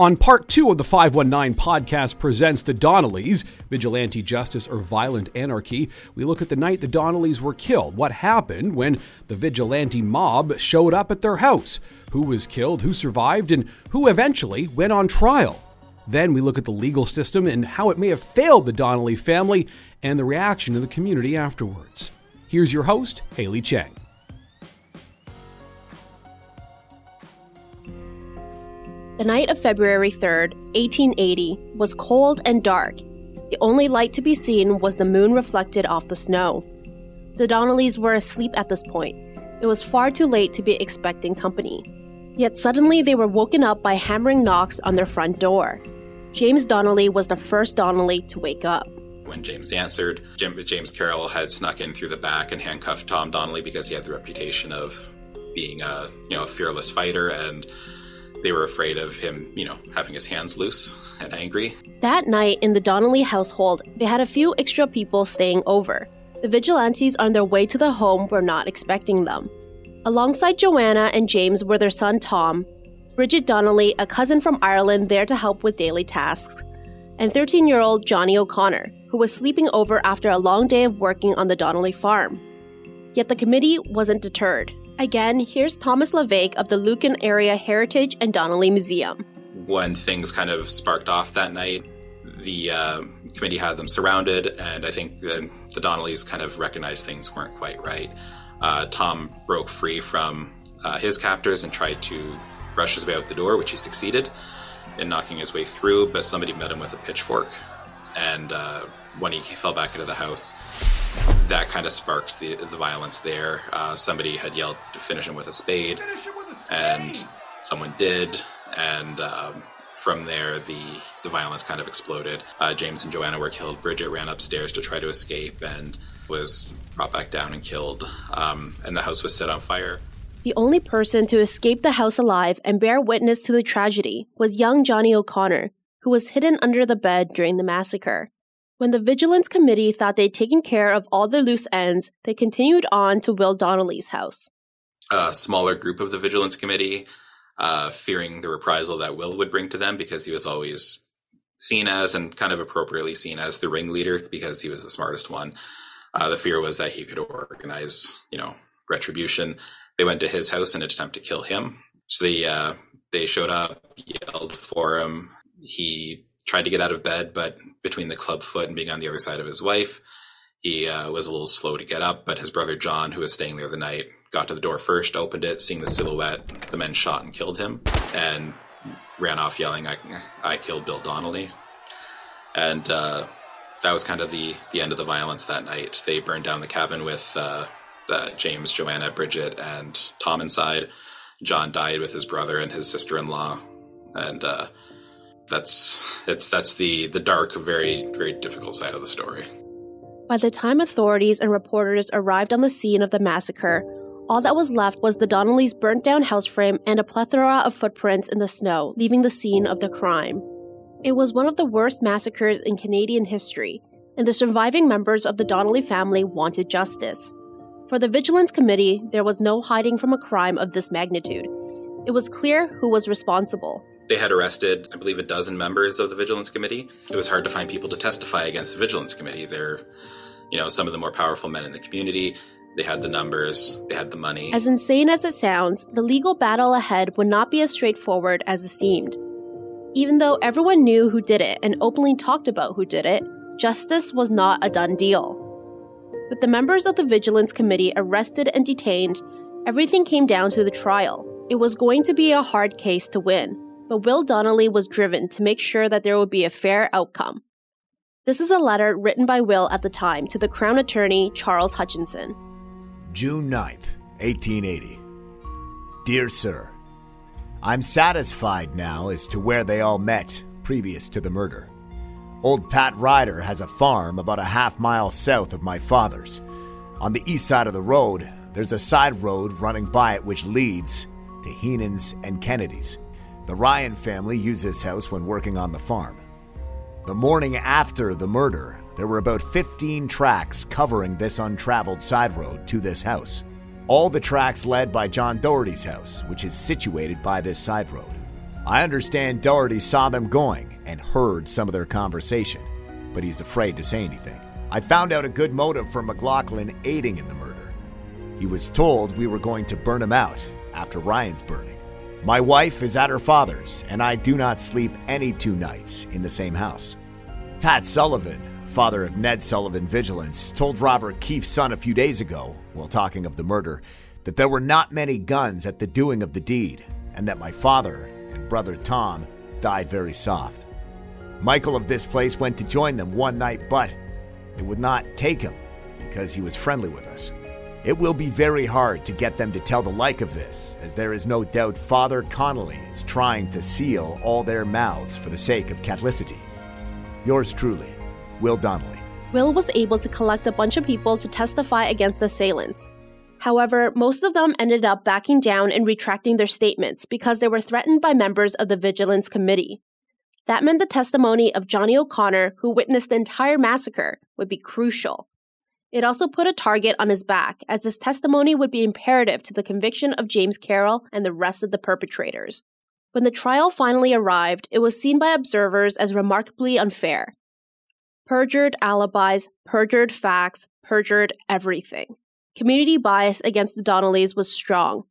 On part two of the 519 podcast presents The Donnellys Vigilante Justice or Violent Anarchy, we look at the night the Donnellys were killed, what happened when the vigilante mob showed up at their house, who was killed, who survived, and who eventually went on trial. Then we look at the legal system and how it may have failed the Donnelly family and the reaction of the community afterwards. Here's your host, Haley Cheng. The night of February 3rd, 1880, was cold and dark. The only light to be seen was the moon reflected off the snow. The Donnellys were asleep at this point. It was far too late to be expecting company. Yet suddenly they were woken up by hammering knocks on their front door. James Donnelly was the first Donnelly to wake up. When James answered, James Carroll had snuck in through the back and handcuffed Tom Donnelly because he had the reputation of being a you know a fearless fighter and they were afraid of him, you know, having his hands loose and angry. That night in the Donnelly household, they had a few extra people staying over. The vigilantes on their way to the home were not expecting them. Alongside Joanna and James were their son Tom, Bridget Donnelly, a cousin from Ireland there to help with daily tasks, and 13 year old Johnny O'Connor, who was sleeping over after a long day of working on the Donnelly farm. Yet the committee wasn't deterred. Again, here's Thomas LeVake of the Lucan Area Heritage and Donnelly Museum. When things kind of sparked off that night, the uh, committee had them surrounded, and I think the, the Donnellys kind of recognized things weren't quite right. Uh, Tom broke free from uh, his captors and tried to rush his way out the door, which he succeeded in knocking his way through, but somebody met him with a pitchfork. And uh, when he fell back into the house, that kind of sparked the, the violence there. Uh, somebody had yelled to finish him with a spade, with a spade. and someone did. And um, from there, the, the violence kind of exploded. Uh, James and Joanna were killed. Bridget ran upstairs to try to escape and was brought back down and killed. Um, and the house was set on fire. The only person to escape the house alive and bear witness to the tragedy was young Johnny O'Connor, who was hidden under the bed during the massacre. When the Vigilance Committee thought they'd taken care of all the loose ends, they continued on to Will Donnelly's house. A smaller group of the Vigilance Committee, uh, fearing the reprisal that Will would bring to them because he was always seen as and kind of appropriately seen as the ringleader because he was the smartest one. Uh, the fear was that he could organize, you know, retribution. They went to his house in an attempt to kill him. So they uh, they showed up, yelled for him. He tried to get out of bed, but between the club foot and being on the other side of his wife, he uh, was a little slow to get up. But his brother John, who was staying there the night, got to the door first, opened it, seeing the silhouette. The men shot and killed him, and ran off yelling, "I, I killed Bill Donnelly." And uh, that was kind of the the end of the violence that night. They burned down the cabin with uh, the James, Joanna, Bridget, and Tom inside. John died with his brother and his sister-in-law, and uh, that's it's that's the the dark, very very difficult side of the story. By the time authorities and reporters arrived on the scene of the massacre, all that was left was the Donnellys' burnt down house frame and a plethora of footprints in the snow, leaving the scene of the crime. It was one of the worst massacres in Canadian history, and the surviving members of the Donnelly family wanted justice. For the Vigilance Committee, there was no hiding from a crime of this magnitude. It was clear who was responsible. They had arrested, I believe, a dozen members of the Vigilance Committee. It was hard to find people to testify against the Vigilance Committee. They're, you know, some of the more powerful men in the community. They had the numbers, they had the money. As insane as it sounds, the legal battle ahead would not be as straightforward as it seemed. Even though everyone knew who did it and openly talked about who did it, justice was not a done deal. With the members of the Vigilance Committee arrested and detained, everything came down to the trial. It was going to be a hard case to win, but Will Donnelly was driven to make sure that there would be a fair outcome. This is a letter written by Will at the time to the Crown Attorney Charles Hutchinson. June 9th, 1880. Dear Sir, I'm satisfied now as to where they all met previous to the murder. Old Pat Ryder has a farm about a half mile south of my father's. On the east side of the road, there's a side road running by it which leads to Heenan's and Kennedy's. The Ryan family used this house when working on the farm. The morning after the murder, there were about 15 tracks covering this untraveled side road to this house. All the tracks led by John Doherty's house, which is situated by this side road. I understand Doherty saw them going and heard some of their conversation, but he's afraid to say anything. I found out a good motive for McLaughlin aiding in the murder. He was told we were going to burn him out after Ryan's burning. My wife is at her father's, and I do not sleep any two nights in the same house. Pat Sullivan, father of Ned Sullivan Vigilance, told Robert Keefe's son a few days ago, while talking of the murder, that there were not many guns at the doing of the deed, and that my father and brother Tom died very soft. Michael of this place went to join them one night, but it would not take him because he was friendly with us. It will be very hard to get them to tell the like of this, as there is no doubt Father Connolly is trying to seal all their mouths for the sake of Catholicity. Yours truly, Will Donnelly. Will was able to collect a bunch of people to testify against the assailants. However, most of them ended up backing down and retracting their statements because they were threatened by members of the Vigilance Committee. That meant the testimony of Johnny O'Connor, who witnessed the entire massacre, would be crucial. It also put a target on his back, as his testimony would be imperative to the conviction of James Carroll and the rest of the perpetrators. When the trial finally arrived, it was seen by observers as remarkably unfair. Perjured alibis, perjured facts, perjured everything. Community bias against the Donnellys was strong.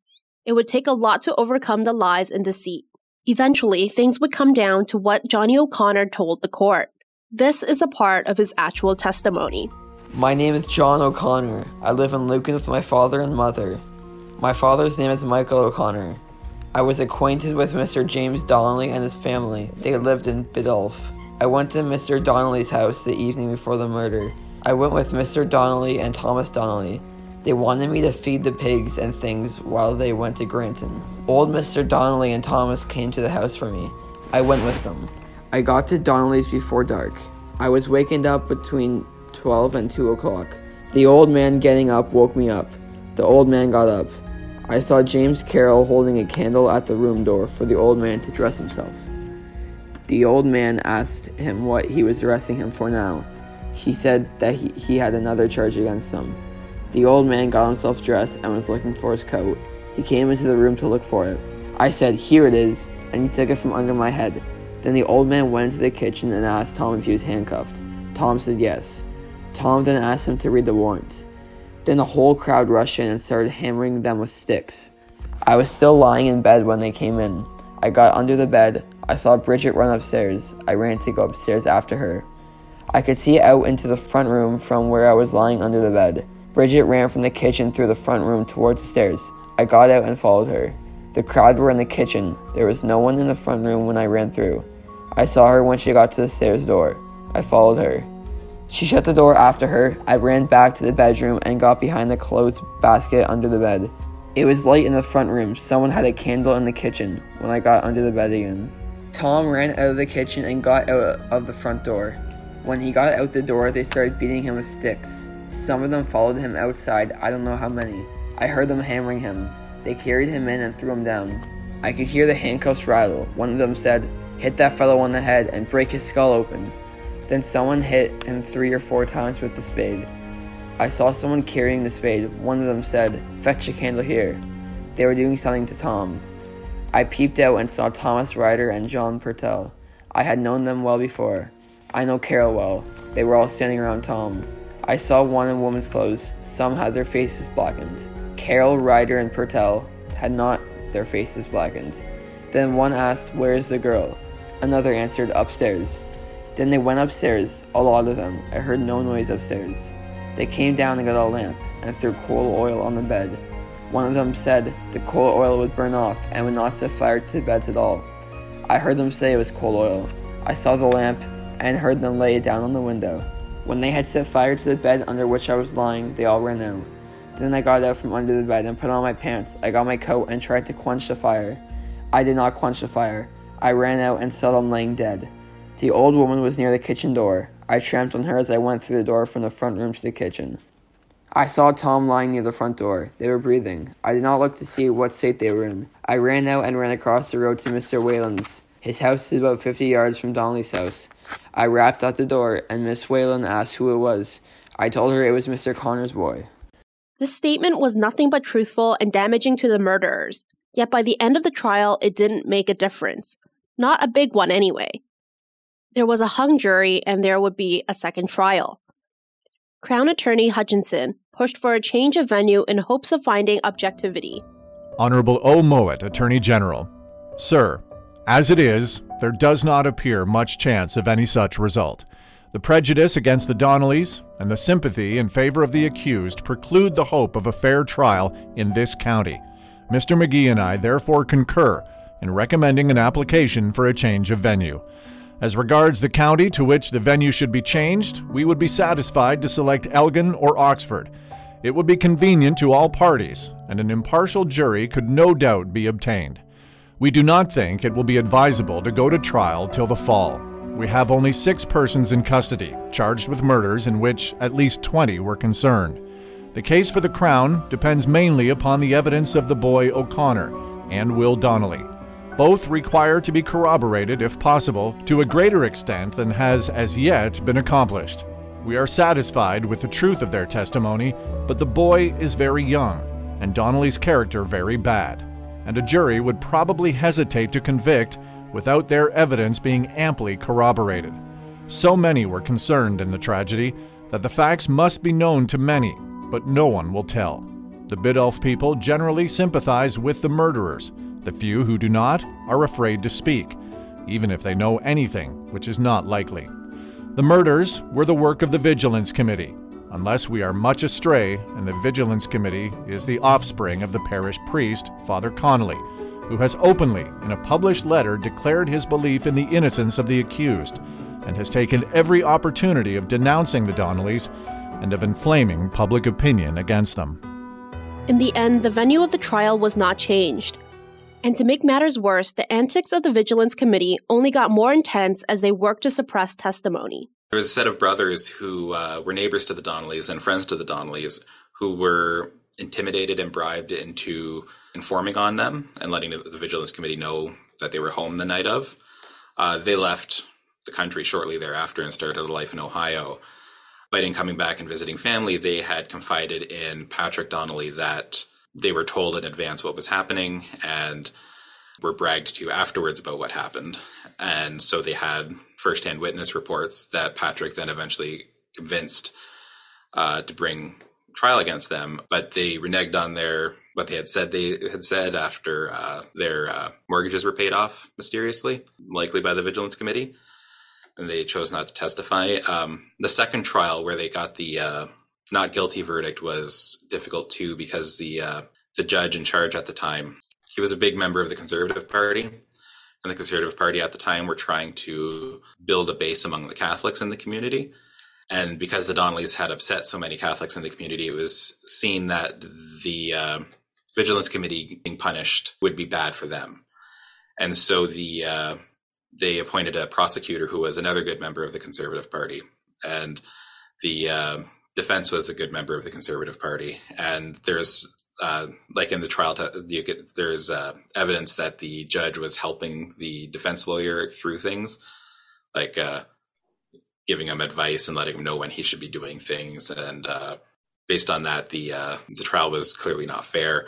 It would take a lot to overcome the lies and deceit. Eventually, things would come down to what Johnny O'Connor told the court. This is a part of his actual testimony. My name is John O'Connor. I live in Lucan with my father and mother. My father's name is Michael O'Connor. I was acquainted with Mr. James Donnelly and his family. They lived in Biddulph. I went to Mr. Donnelly's house the evening before the murder. I went with Mr. Donnelly and Thomas Donnelly. They wanted me to feed the pigs and things while they went to Granton. Old Mr. Donnelly and Thomas came to the house for me. I went with them. I got to Donnelly's before dark. I was wakened up between 12 and 2 o'clock. The old man getting up woke me up. The old man got up. I saw James Carroll holding a candle at the room door for the old man to dress himself. The old man asked him what he was arresting him for now. He said that he, he had another charge against him. The old man got himself dressed and was looking for his coat. He came into the room to look for it. I said, Here it is, and he took it from under my head. Then the old man went into the kitchen and asked Tom if he was handcuffed. Tom said yes. Tom then asked him to read the warrant. Then the whole crowd rushed in and started hammering them with sticks. I was still lying in bed when they came in. I got under the bed. I saw Bridget run upstairs. I ran to go upstairs after her. I could see out into the front room from where I was lying under the bed. Bridget ran from the kitchen through the front room towards the stairs. I got out and followed her. The crowd were in the kitchen. There was no one in the front room when I ran through. I saw her when she got to the stairs door. I followed her. She shut the door after her. I ran back to the bedroom and got behind the clothes basket under the bed. It was light in the front room. Someone had a candle in the kitchen when I got under the bed again. Tom ran out of the kitchen and got out of the front door. When he got out the door, they started beating him with sticks. Some of them followed him outside, I don't know how many. I heard them hammering him. They carried him in and threw him down. I could hear the handcuffs rattle. One of them said, Hit that fellow on the head and break his skull open. Then someone hit him three or four times with the spade. I saw someone carrying the spade. One of them said, Fetch a candle here. They were doing something to Tom. I peeped out and saw Thomas Ryder and John Purtell. I had known them well before. I know Carroll well. They were all standing around Tom. I saw one in woman's clothes. Some had their faces blackened. Carroll, Ryder, and Purtell had not their faces blackened. Then one asked, Where is the girl? Another answered, Upstairs. Then they went upstairs, a lot of them. I heard no noise upstairs. They came down and got a lamp and threw coal oil on the bed. One of them said the coal oil would burn off and would not set fire to the beds at all. I heard them say it was coal oil. I saw the lamp and heard them lay it down on the window. When they had set fire to the bed under which I was lying, they all ran out. Then I got out from under the bed and put on my pants. I got my coat and tried to quench the fire. I did not quench the fire. I ran out and saw them laying dead. The old woman was near the kitchen door. I tramped on her as I went through the door from the front room to the kitchen. I saw Tom lying near the front door. They were breathing. I did not look to see what state they were in. I ran out and ran across the road to Mr. Whalen's. His house is about 50 yards from Donnelly's house. I rapped at the door, and Miss Whalen asked who it was. I told her it was Mr. Connor's boy. This statement was nothing but truthful and damaging to the murderers. Yet by the end of the trial, it didn't make a difference. Not a big one, anyway. There was a hung jury, and there would be a second trial. Crown Attorney Hutchinson pushed for a change of venue in hopes of finding objectivity. Honorable O. Mowat, Attorney General. Sir, as it is, there does not appear much chance of any such result. The prejudice against the Donnellys and the sympathy in favor of the accused preclude the hope of a fair trial in this county. Mr. McGee and I therefore concur in recommending an application for a change of venue. As regards the county to which the venue should be changed, we would be satisfied to select Elgin or Oxford. It would be convenient to all parties, and an impartial jury could no doubt be obtained. We do not think it will be advisable to go to trial till the fall. We have only six persons in custody, charged with murders in which at least 20 were concerned. The case for the Crown depends mainly upon the evidence of the boy O'Connor and Will Donnelly. Both require to be corroborated, if possible, to a greater extent than has as yet been accomplished. We are satisfied with the truth of their testimony, but the boy is very young, and Donnelly's character very bad, and a jury would probably hesitate to convict without their evidence being amply corroborated. So many were concerned in the tragedy that the facts must be known to many, but no one will tell. The Biddulph people generally sympathize with the murderers. The few who do not are afraid to speak, even if they know anything, which is not likely. The murders were the work of the Vigilance Committee, unless we are much astray, and the Vigilance Committee is the offspring of the parish priest, Father Connolly, who has openly, in a published letter, declared his belief in the innocence of the accused, and has taken every opportunity of denouncing the Donnellys and of inflaming public opinion against them. In the end, the venue of the trial was not changed. And to make matters worse, the antics of the Vigilance Committee only got more intense as they worked to suppress testimony. There was a set of brothers who uh, were neighbors to the Donnellys and friends to the Donnellys who were intimidated and bribed into informing on them and letting the, Vigilance Committee know that they were home the night of. Uh, they left the country shortly thereafter and started a life in Ohio. But in coming back and visiting family, they had confided in Patrick Donnelly that they were told in advance what was happening and were bragged to afterwards about what happened. And so they had firsthand witness reports that Patrick then eventually convinced uh, to bring trial against them, but they reneged on their what they had said they had said after uh, their uh, mortgages were paid off mysteriously, likely by the vigilance committee, and they chose not to testify. Um, the second trial, where they got the uh, not guilty verdict, was difficult too because the uh, the judge in charge at the time he was a big member of the Conservative Party, and the Conservative Party at the time were trying to build a base among the Catholics in the community. And because the Donnellys had upset so many Catholics in the community, it was seen that the uh, Vigilance Committee being punished would be bad for them. And so the uh, they appointed a prosecutor who was another good member of the Conservative Party, and the uh, defense was a good member of the Conservative Party. And there's uh, like in the trial, there's uh, evidence that the judge was helping the defense lawyer through things, like uh, giving him advice and letting him know when he should be doing things. And uh, based on that, the uh, the trial was clearly not fair.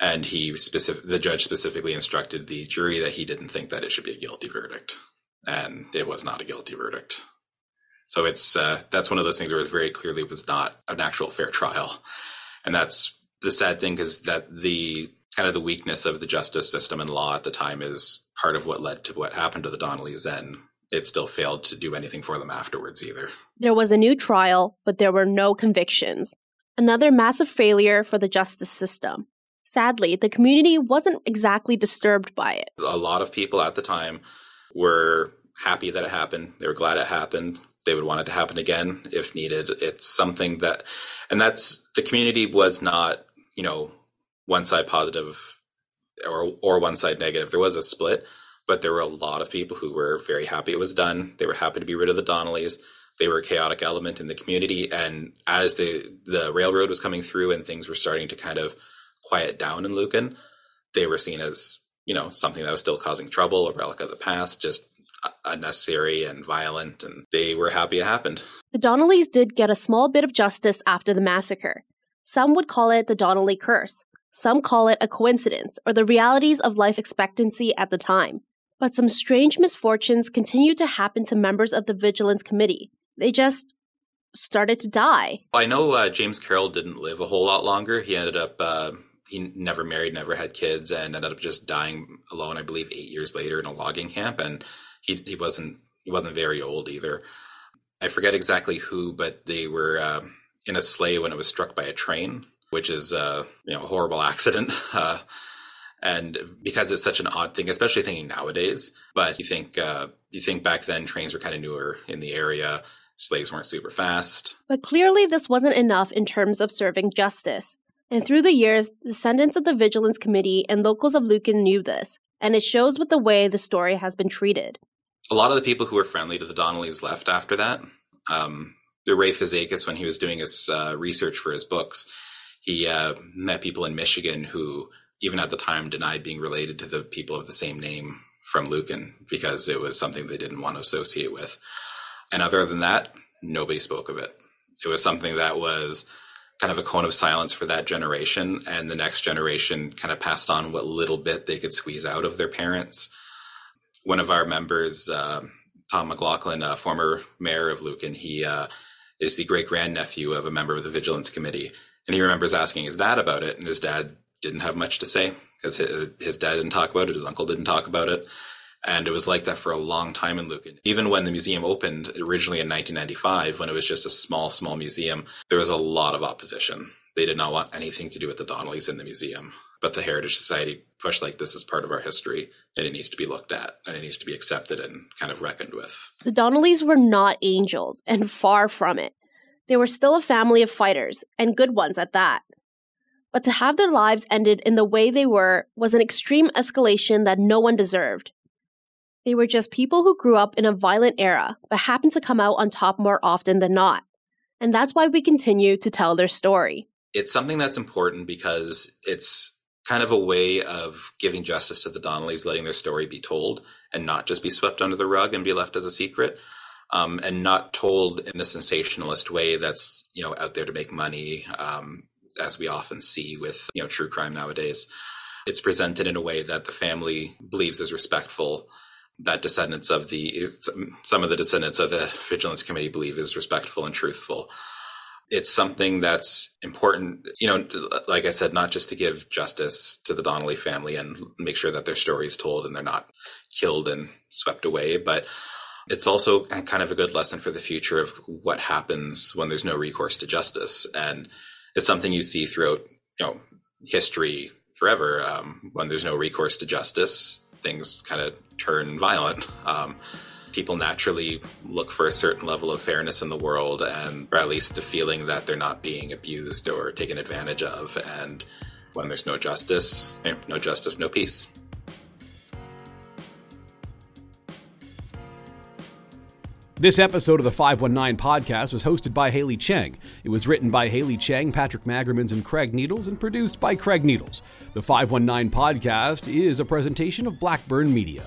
And he specific the judge specifically instructed the jury that he didn't think that it should be a guilty verdict, and it was not a guilty verdict. So it's uh, that's one of those things where it very clearly was not an actual fair trial, and that's the sad thing is that the kind of the weakness of the justice system and law at the time is part of what led to what happened to the Donnellys and it still failed to do anything for them afterwards either. There was a new trial, but there were no convictions. Another massive failure for the justice system. Sadly, the community wasn't exactly disturbed by it. A lot of people at the time were happy that it happened. They were glad it happened. They would want it to happen again if needed. It's something that, and that's the community was not, you know, one side positive or or one side negative. There was a split, but there were a lot of people who were very happy it was done. They were happy to be rid of the Donnellys. They were a chaotic element in the community, and as the the railroad was coming through and things were starting to kind of quiet down in Lucan, they were seen as you know something that was still causing trouble, a relic of the past, just unnecessary and violent, and they were happy it happened. The Donnellys did get a small bit of justice after the massacre. Some would call it the Donnelly curse. Some call it a coincidence or the realities of life expectancy at the time. But some strange misfortunes continued to happen to members of the Vigilance Committee. They just started to die. I know uh, James Carroll didn't live a whole lot longer. He ended up, uh, he never married, never had kids, and ended up just dying alone, I believe, eight years later in a logging camp. And he, he wasn't he wasn't very old either. I forget exactly who, but they were uh, in a sleigh when it was struck by a train, which is uh, you know a horrible accident. Uh, and because it's such an odd thing, especially thinking nowadays. But you think uh, you think back then trains were kind of newer in the area. Sleighs weren't super fast. But clearly, this wasn't enough in terms of serving justice. And through the years, descendants of the Vigilance Committee and locals of Lucan knew this, and it shows with the way the story has been treated a lot of the people who were friendly to the Donnellys left after that. Um, Ray Fazakas, when he was doing his uh, research for his books, he uh, met people in Michigan who, even at the time, denied being related to the people of the same name from Lucan because it was something they didn't want to associate with. And other than that, nobody spoke of it. It was something that was kind of a cone of silence for that generation, and the next generation kind of passed on what little bit they could squeeze out of their parents one of our members, uh, Tom McLaughlin, a former mayor of Lucan, he uh, is the great grandnephew of a member of the Vigilance Committee. And he remembers asking his dad about it, and his dad didn't have much to say because his, his dad didn't talk about it, his uncle didn't talk about it. And it was like that for a long time in Lucan. Even when the museum opened originally in 1995, when it was just a small, small museum, there was a lot of opposition. They did not want anything to do with the Donnellys in the museum but the Heritage Society pushed like this is part of our history and it needs to be looked at and it needs to be accepted and kind of reckoned with. The Donnellys were not angels and far from it. They were still a family of fighters and good ones at that. But to have their lives ended in the way they were was an extreme escalation that no one deserved. They were just people who grew up in a violent era but happened to come out on top more often than not. And that's why we continue to tell their story. It's something that's important because it's kind of a way of giving justice to the Donnellys, letting their story be told and not just be swept under the rug and be left as a secret. Um, and not told in a sensationalist way that's you know out there to make money, um, as we often see with you know true crime nowadays. It's presented in a way that the family believes is respectful, that descendants of the some of the descendants of the vigilance committee believe is respectful and truthful it's something that's important, you know, like I said, not just to give justice to the Donnelly family and make sure that their story is told and they're not killed and swept away, but it's also kind of a good lesson for the future of what happens when there's no recourse to justice. And it's something you see throughout, you know, history forever. Um, when there's no recourse to justice, things kind of turn violent. Um, people naturally look for a certain level of fairness in the world and or at least the feeling that they're not being abused or taken advantage of and when there's no justice eh, no justice no peace This episode of the 519 podcast was hosted by Haley Cheng. It was written by Haley Cheng, Patrick Magermans, and Craig Needles, and produced by Craig Needles. The 519 podcast is a presentation of Blackburn Media.